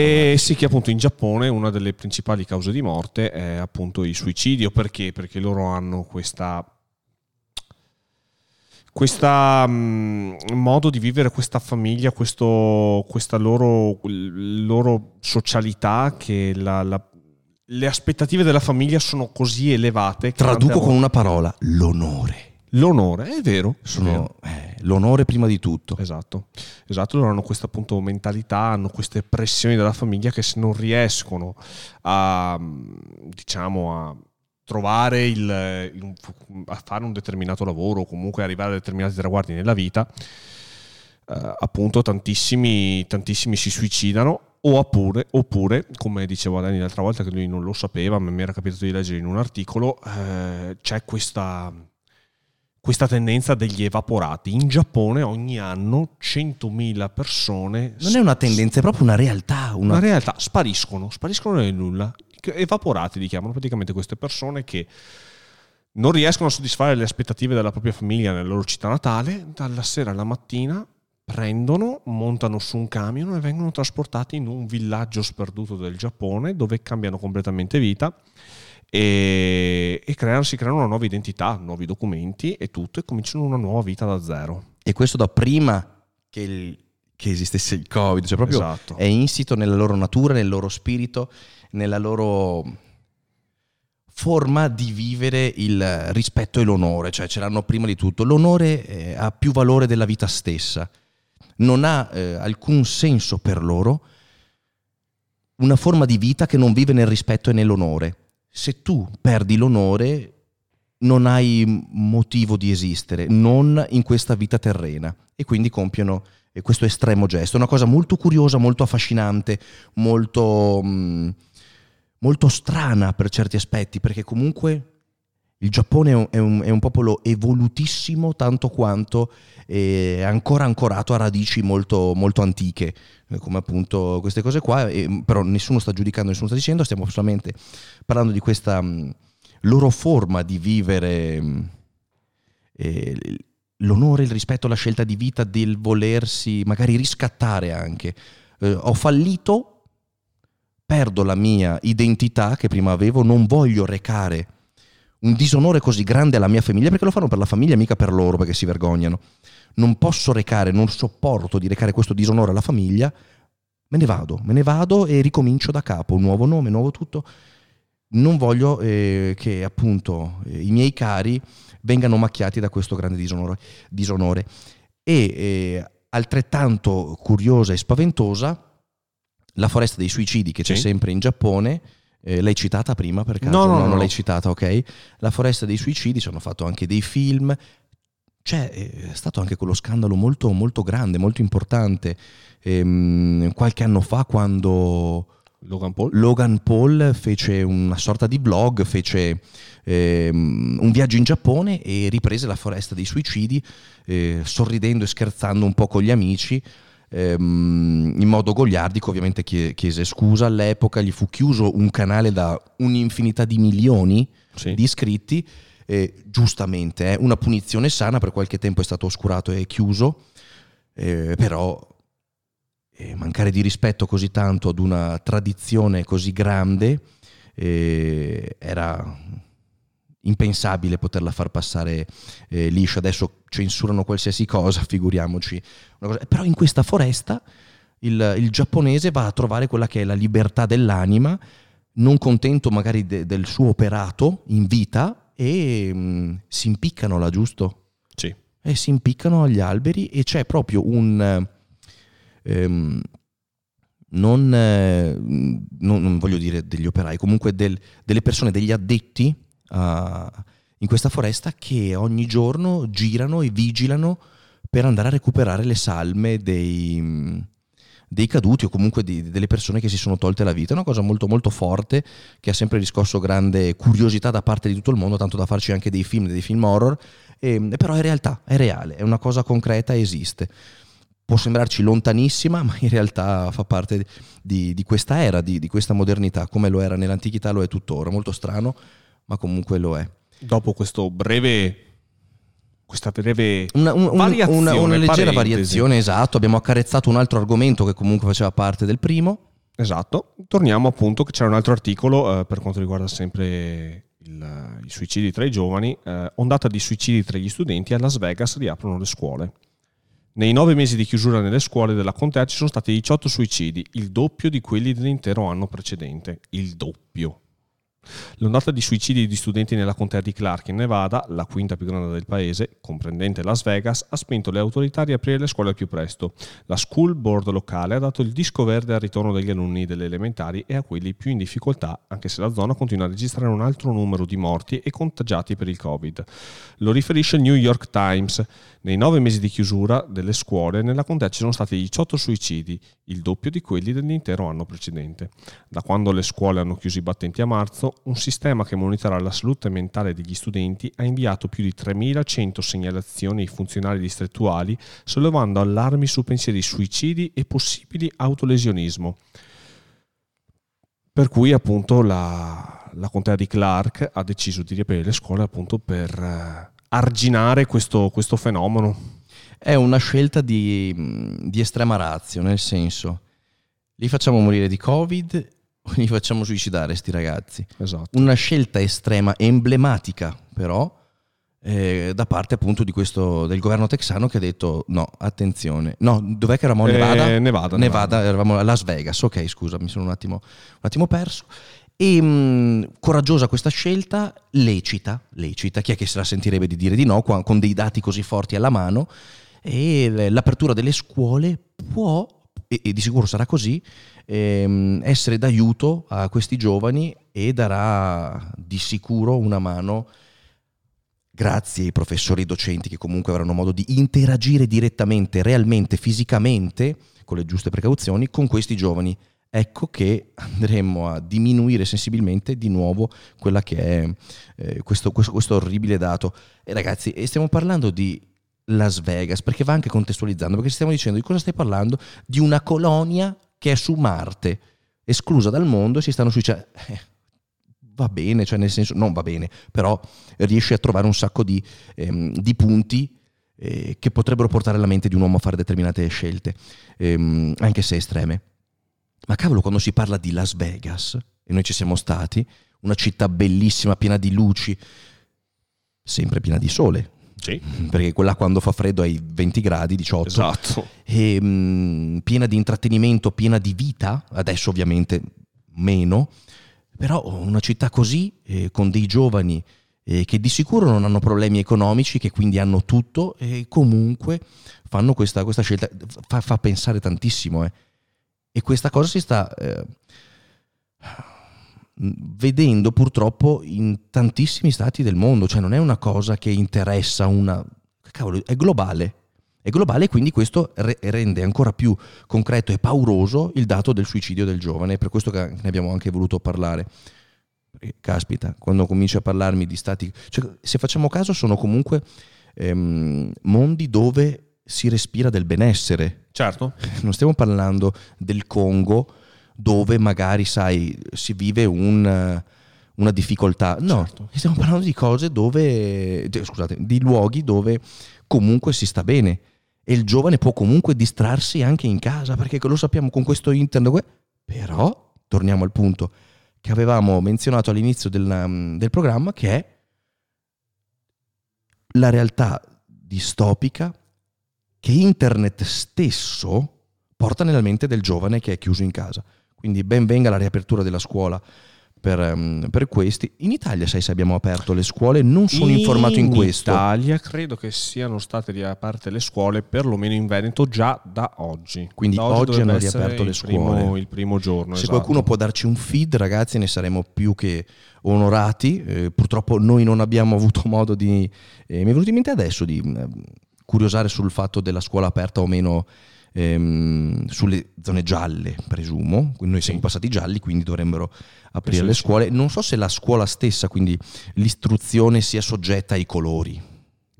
E sì che appunto in Giappone una delle principali cause di morte è appunto il suicidio. Perché? Perché loro hanno questa questo um, modo di vivere questa famiglia, questo, questa loro, loro, socialità che la, la, le aspettative della famiglia sono così elevate. Traduco con una parola, l'onore. L'onore, è vero. Sono, è vero. Eh, l'onore prima di tutto. Esatto. esatto, loro hanno questa appunto mentalità, hanno queste pressioni della famiglia che se non riescono a, diciamo, a trovare il, a fare un determinato lavoro o comunque arrivare a determinati traguardi nella vita, eh, appunto tantissimi, tantissimi si suicidano oppure, oppure, come diceva Dani l'altra volta che lui non lo sapeva, ma mi era capitato di leggere in un articolo, eh, c'è questa questa tendenza degli evaporati. In Giappone ogni anno 100.000 persone... Non è una tendenza, è proprio una realtà. Una, una realtà, spariscono, spariscono nel nulla. Evaporati li chiamano praticamente queste persone che non riescono a soddisfare le aspettative della propria famiglia nella loro città natale, dalla sera alla mattina prendono, montano su un camion e vengono trasportati in un villaggio sperduto del Giappone dove cambiano completamente vita e, e creano, si creano una nuova identità, nuovi documenti e tutto e cominciano una nuova vita da zero. E questo da prima che, il, che esistesse il Covid, cioè proprio esatto. è insito nella loro natura, nel loro spirito, nella loro forma di vivere il rispetto e l'onore, cioè ce l'hanno prima di tutto. L'onore eh, ha più valore della vita stessa, non ha eh, alcun senso per loro una forma di vita che non vive nel rispetto e nell'onore se tu perdi l'onore non hai motivo di esistere, non in questa vita terrena e quindi compiono questo estremo gesto. È una cosa molto curiosa, molto affascinante, molto, mm, molto strana per certi aspetti, perché comunque il Giappone è un, è un, popolo evolutissimo tanto quanto è ancora ancorato a radici molto, molto antiche, eh, come appunto queste cose qua, e, però nessuno sta giudicando, nessuno sta dicendo, stiamo solamente parlando di questa mm, loro forma di vivere mm, eh, l'onore, il rispetto, la scelta di vita del volersi magari riscattare anche. Eh, ho fallito, perdo la mia identità che prima avevo, non voglio recare un disonore così grande alla mia famiglia, perché lo fanno per la famiglia, mica per loro, perché si vergognano. Non posso recare, non sopporto di recare questo disonore alla famiglia, me ne vado, me ne vado e ricomincio da capo, nuovo nome, nuovo tutto. Non voglio eh, che appunto eh, i miei cari vengano macchiati da questo grande disonore. disonore. E eh, altrettanto curiosa e spaventosa, la foresta dei suicidi che c'è sì. sempre in Giappone, eh, l'hai citata prima per caso? No, no, no, no, non l'hai citata, ok. La foresta dei suicidi, ci hanno fatto anche dei film. C'è è stato anche quello scandalo molto, molto grande, molto importante, ehm, qualche anno fa quando Logan Paul. Logan Paul fece una sorta di blog, fece ehm, un viaggio in Giappone e riprese la foresta dei suicidi, eh, sorridendo e scherzando un po' con gli amici, ehm, in modo goliardico ovviamente chiese scusa all'epoca, gli fu chiuso un canale da un'infinità di milioni sì. di iscritti, eh, giustamente, eh, una punizione sana, per qualche tempo è stato oscurato e chiuso, eh, però eh, mancare di rispetto così tanto ad una tradizione così grande eh, era impensabile poterla far passare eh, liscio. Adesso censurano qualsiasi cosa, figuriamoci. Cosa. Però in questa foresta il, il, giapponese va a trovare quella che è la libertà dell'anima, non contento magari de, del suo operato in vita, e mh, mm, si impiccano là, giusto? Sì. E si impiccano agli alberi e c'è proprio un ehm, non, eh, non, non, voglio dire degli operai, comunque del, delle persone, degli addetti in questa foresta che ogni giorno girano e vigilano per andare a recuperare le salme dei, dei caduti o comunque di, delle persone che si sono tolte la vita. È una cosa molto molto forte che ha sempre riscosso grande curiosità da parte di tutto il mondo, tanto da farci anche dei film, dei film horror, e, però è realtà, è reale, è una cosa concreta, esiste può sembrarci lontanissima, ma in realtà fa parte di, di questa era, di, di, questa modernità, come lo era nell'antichità, lo è tuttora. Molto strano, ma comunque lo è. Dopo questo breve questa breve una, un, variazione, una, una leggera parentesi. variazione, esatto. Abbiamo accarezzato un altro argomento che comunque faceva parte del primo. Esatto. Torniamo appunto che c'era un altro articolo eh, per quanto riguarda sempre il, i suicidi tra i giovani. Eh, ondata di suicidi tra gli studenti a Las Vegas riaprono le scuole. Nei nove mesi di chiusura nelle scuole della contea ci sono stati 18 suicidi, il doppio di quelli dell'intero anno precedente. Il doppio. L'ondata di suicidi di studenti nella contea di Clark in Nevada, la quinta più grande del paese, comprendente Las Vegas, ha spinto le autorità a riaprire le scuole al più presto. La school board locale ha dato il disco verde al ritorno degli alunni delle elementari e a quelli più in difficoltà, anche se la zona continua a registrare un altro numero di morti e contagiati per il Covid. Lo riferisce il New York Times. Nei nove mesi di chiusura delle scuole nella contea ci sono stati 18 suicidi, il doppio di quelli dell'intero anno precedente. Da quando le scuole hanno chiuso i battenti a marzo, un sistema che monitora la salute mentale degli studenti ha inviato più di 3.100 segnalazioni ai funzionari distrettuali sollevando allarmi su pensieri suicidi e possibili autolesionismo. Per cui appunto la, la contea di Clark ha deciso di riaprire le scuole appunto per eh, arginare questo, questo fenomeno? È una scelta di, di estrema razio, nel senso, li facciamo morire di Covid o li facciamo suicidare sti ragazzi. Esatto. Una scelta estrema, emblematica però, eh, da parte appunto di questo, del governo texano che ha detto no, attenzione. No, dov'è che eravamo? Nevada? Eh, Nevada, Nevada. Nevada, eravamo a Las Vegas, ok scusa, mi sono un attimo, un attimo perso. E mh, mm, coraggiosa questa scelta, lecita, lecita, chi è che se la sentirebbe di dire di no con dei dati così forti alla mano? E l'apertura delle scuole può, e, e di sicuro sarà così, ehm, essere d'aiuto a questi giovani e darà di sicuro una mano grazie ai professori e docenti che comunque avranno modo di interagire direttamente, realmente, fisicamente, con le giuste precauzioni, con questi giovani ecco che andremo a diminuire sensibilmente di nuovo quella che è eh, questo, questo, questo, orribile dato. E ragazzi, stiamo parlando di Las Vegas, perché va anche contestualizzando, perché stiamo dicendo di cosa stai parlando? Di una colonia che è su Marte, esclusa dal mondo e si stanno suicidando. Eh, va bene, cioè nel senso, non va bene, però riesce a trovare un sacco di, ehm, di punti eh, che potrebbero portare la mente di un uomo a fare determinate scelte, ehm, anche se estreme. Ma cavolo, quando si parla di Las Vegas, e noi ci siamo stati, una città bellissima, piena di luci, sempre piena di sole. Sì. Perché quella quando fa freddo hai 20 gradi, 18. Esatto. E, mh, mm, piena di intrattenimento, piena di vita, adesso ovviamente meno, però una città così, eh, con dei giovani eh, che di sicuro non hanno problemi economici, che quindi hanno tutto e comunque fanno questa, questa scelta, fa, fa pensare tantissimo. Eh e questa cosa si sta eh, vedendo purtroppo in tantissimi stati del mondo, cioè non è una cosa che interessa una... Cavolo, è globale, è globale e quindi questo re- rende ancora più concreto e pauroso il dato del suicidio del giovane, per questo che ne abbiamo anche voluto parlare. Caspita, quando cominci a parlarmi di stati... Cioè, se facciamo caso sono comunque ehm, mondi dove si respira del benessere. Certo. Non stiamo parlando del Congo dove magari, sai, si vive un una difficoltà. No, Certo. stiamo parlando di cose dove, scusate, di luoghi dove comunque si sta bene e il giovane può comunque distrarsi anche in casa, perché lo sappiamo con questo internet. Però, torniamo al punto che avevamo menzionato all'inizio del, del programma, che è la realtà distopica che internet stesso porta nella mente del giovane che è chiuso in casa. Quindi ben venga la riapertura della scuola per, ehm, per questi. In Italia, sai se abbiamo aperto le scuole, non sono informato in questo. Italia credo che siano state riaperte le scuole, perlomeno in Veneto, già da oggi. Quindi Da oggi dovrebbe hanno riaperto le il primo- scuole. il primo giorno. Se esatto. qualcuno può darci un feed, ragazzi, ne saremo più che onorati. Eh, purtroppo noi non abbiamo avuto modo di... eh, mi è venuto in mente adesso di eh, curiosare sul fatto della scuola aperta o meno ehm, sulle zone gialle, presumo. Noi siamo passati gialli, quindi dovrebbero aprire Penso le sì. scuole. Non so se la scuola stessa, quindi l'istruzione sia soggetta ai colori.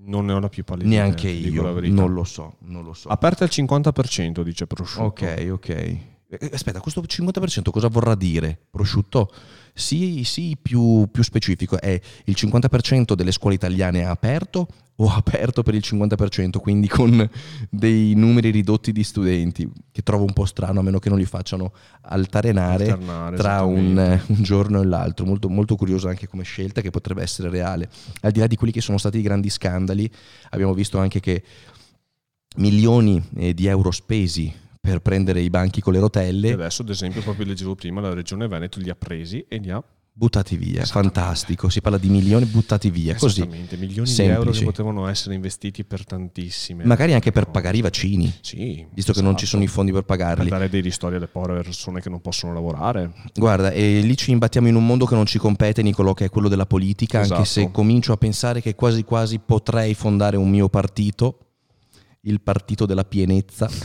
Non ne ho la più pallida Neanche io, non lo so, non lo so. Aperta al 50%, dice prosciutto. Ok, ok. Eh, Aspetta, questo 50% cosa vorrà dire? Prosciutto? Sì, sì, più, più specifico. È il 50% delle scuole italiane aperto o aperto per il 50%, quindi con dei numeri ridotti di studenti, che trovo un po' strano a meno che non li facciano altarenare Alternare, tra un, un giorno e l'altro. Molto, molto curioso anche come scelta che potrebbe essere reale. Al di là di quelli che sono stati i grandi scandali, abbiamo visto anche che milioni eh, di euro spesi per prendere i banchi con le E rotelle adesso, ad esempio, proprio leggevo prima, la regione Veneto li ha presi e li ha buttati via. Fantastico, si parla di milioni buttati via, così. Esattamente, milioni di semplici. euro che potevano essere investiti per tantissime. Magari anche per cose. pagare i vaccini, Sì, visto che non ci esatto. sono i fondi per per pagarli. dare dei ristori alle povere persone che non possono lavorare. Guarda, e lì ci imbattiamo in un mondo che non ci compete, Nicolo, che è quello della politica, anche Esatto. se comincio a pensare che quasi quasi potrei fondare un mio partito, il partito della pienezza.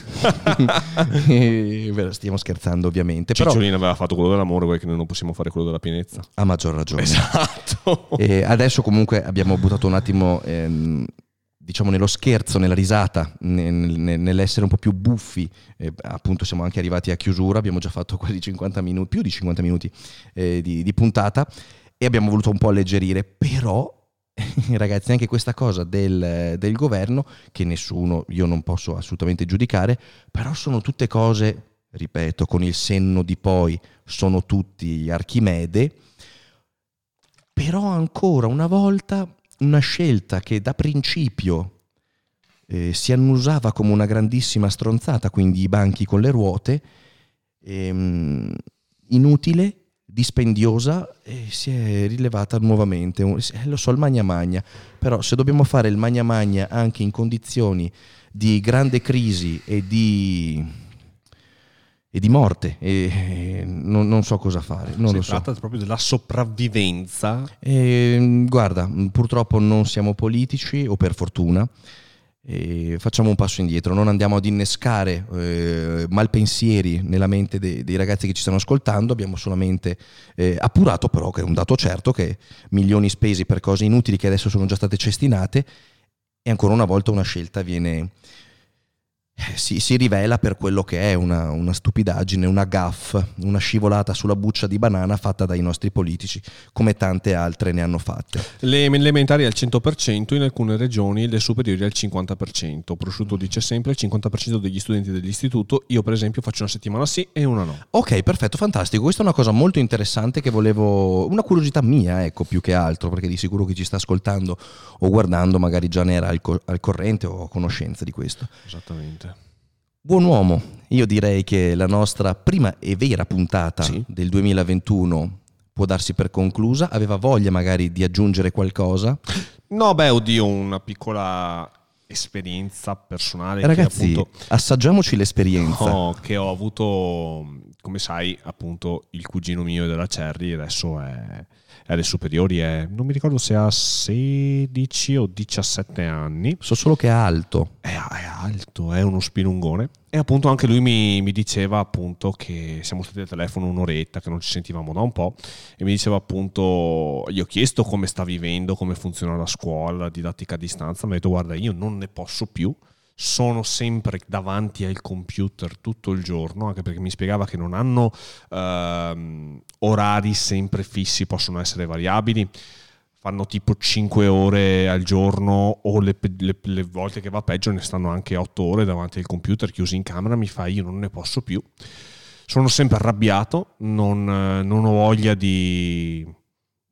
E, Stiamo scherzando ovviamente, però Cicciolina aveva fatto quello dell'amore, vuoi che noi non possiamo fare quello della pienezza? ha maggior ragione. Esatto. E adesso comunque abbiamo buttato un attimo, ehm, diciamo, nello scherzo, nella risata, nel- nel- nell'essere un po' più buffi. Eh, appunto siamo anche arrivati a chiusura, abbiamo già fatto quasi 50 minuti, più di 50 minuti eh, di, di puntata e abbiamo voluto un po' alleggerire, però... Ragazzi, anche questa cosa del, del governo, che nessuno, io non posso assolutamente giudicare, però sono tutte cose, ripeto, con il senno di poi, sono tutti Archimede, però ancora una volta una scelta che da principio eh, si annusava come una grandissima stronzata, quindi i banchi con le ruote, ehm, inutile, dispendiosa e si è rilevata nuovamente. Eh, Lo so, il magna magna, però se dobbiamo fare il magna magna anche in condizioni di grande crisi e di, e di morte, e, non, non so cosa fare. Non si lo so. tratta proprio della sopravvivenza. Eh, guarda, purtroppo non siamo politici, o per fortuna. Facciamo un passo indietro, non andiamo ad innescare eh, malpensieri nella mente dei, dei ragazzi che ci stanno ascoltando, abbiamo solamente eh, appurato però che è un dato certo che milioni spesi per cose inutili che adesso sono già state cestinate e ancora una volta una scelta viene, si, si rivela per quello che è una, una stupidaggine, una gaff, una scivolata sulla buccia di banana fatta dai nostri politici, come tante altre ne hanno fatte. Le elementari al 100%, in alcune regioni le superiori al 50%. Prosciutto dice sempre il 50% degli studenti dell'istituto. Io, per esempio, faccio una settimana sì e una no. Ok, perfetto, fantastico. Questa è una cosa molto interessante che volevo, una curiosità mia, ecco, più che altro, perché di sicuro chi ci sta ascoltando o guardando magari già ne era al, co- al corrente o a conoscenza di questo. Esattamente. Buon uomo, io direi che la nostra prima e vera puntata Sì. del 2021 può darsi per conclusa. Aveva voglia magari di aggiungere qualcosa? No, beh, oddio, una piccola esperienza personale. che Ragazzi, appunto assaggiamoci l'esperienza. No, che ho avuto, come sai, appunto il cugino mio della Cherry adesso è alle superiori, è, non mi ricordo se ha 16 o 17 anni. So solo che è alto. È, è alto, è uno spilungone. E appunto anche lui mi, mi diceva appunto che siamo stati al telefono un'oretta, che non ci sentivamo da un po', e mi diceva appunto, gli ho chiesto come sta vivendo, come funziona la scuola, la didattica a distanza, mi ha detto guarda io non ne posso più, sono sempre davanti al computer tutto il giorno, anche perché mi spiegava che non hanno ehm, orari sempre fissi, possono essere variabili. Fanno tipo 5 ore al giorno o le, le- le volte che va peggio ne stanno anche 8 ore davanti al computer chiusi in camera, mi fa io non ne posso più. Sono sempre arrabbiato, non, non ho voglia di,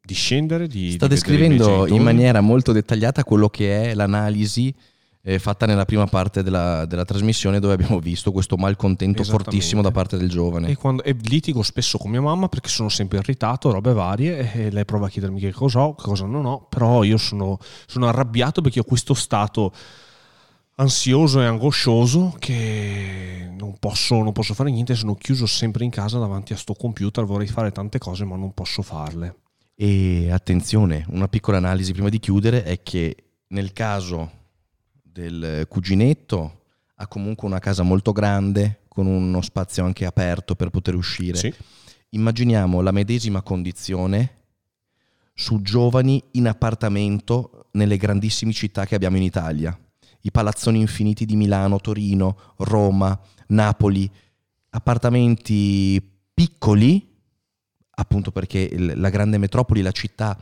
di scendere, di... Sta di descrivendo in maniera molto dettagliata quello che è l'analisi eh, fatta nella prima parte della, della trasmissione dove abbiamo visto questo malcontento fortissimo da parte del giovane. E, quando, e litigo spesso con mia mamma perché sono sempre irritato, robe varie, e lei prova a chiedermi che cosa ho, che cosa non ho, però io sono, sono arrabbiato perché ho questo stato ansioso e angoscioso che non posso, non posso fare niente, sono chiuso sempre in casa davanti a sto computer, vorrei fare tante cose ma non posso farle. E attenzione, una piccola analisi prima di chiudere è che nel caso del cuginetto ha comunque una casa molto grande con uno spazio anche aperto per poter uscire. Sì, Immaginiamo la medesima condizione su giovani in appartamento nelle grandissime città che abbiamo in Italia. I palazzoni infiniti di Milano, Torino, Roma, Napoli, appartamenti piccoli, appunto perché la grande metropoli, la città,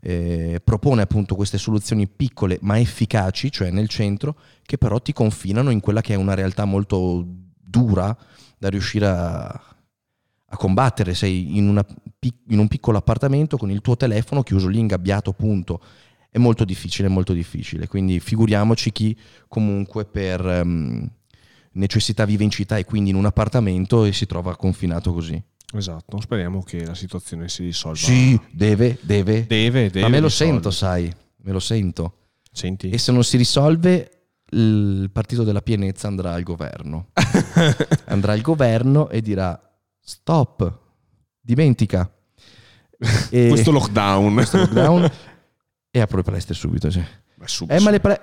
eh, propone appunto queste soluzioni piccole ma efficaci, cioè nel centro, che però ti confinano in quella che è una realtà molto dura da riuscire a, a combattere. Sei in, una in un piccolo appartamento con il tuo telefono chiuso lì, ingabbiato, punto. È molto difficile, molto difficile. Quindi figuriamoci chi comunque per ehm, necessità vive in città e quindi in un appartamento e si trova confinato così. Esatto, speriamo che la situazione si risolva. Sì, deve, deve. Deve, deve. Ma me lo risolvere. sento, sai, me lo sento. Senti, E se non si risolve, il partito della pienezza andrà al governo. andrà al governo e dirà stop, dimentica. E questo lockdown. questo lockdown e apro le palestre subito. Sì. Beh, sub- Eh, ma le pale-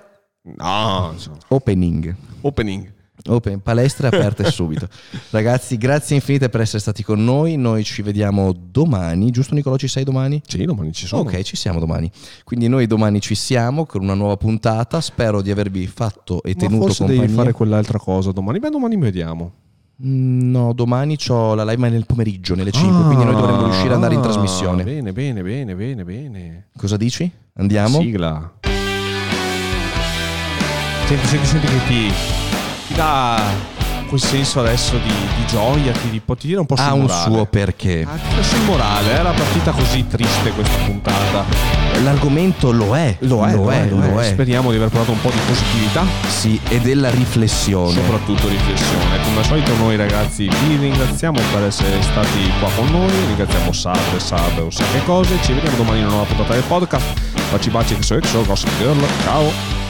No, insomma. opening. opening. Open, palestre aperte subito. Ragazzi, grazie infinite per essere stati con noi. Noi ci vediamo domani, giusto Nicolò? Ci sei domani? Sì, domani ci sono. Ok, ci siamo domani. Quindi noi domani ci siamo con una nuova puntata. Spero di avervi fatto e Ma tenuto forse compagnia. devi fare quell'altra cosa domani. Beh, domani vediamo. Mm, No, domani ho la live nel pomeriggio, nelle 5, quindi noi dovremmo riuscire ad andare in Ah, trasmissione. Bene, bene, bene, bene, bene. Cosa dici? Andiamo? Sigla. Senti, senti, senti che ti dà quel senso adesso di, di gioia, ti, di, ti tira un po' sul Ha un morale. suo perché. Tira sul morale, era partita così triste questa puntata. L'argomento lo è. Lo è, lo è, lo è. Speriamo di aver portato un po' di positività, Sì, e della riflessione. soprattutto riflessione. Come al solito noi ragazzi vi ringraziamo per essere stati qua con noi, ringraziamo Sab, Sab, un sacco di cose. Ci vediamo domani in una nuova puntata del podcast. Baci baci che sono Exo, Gossip Girl. Ciao!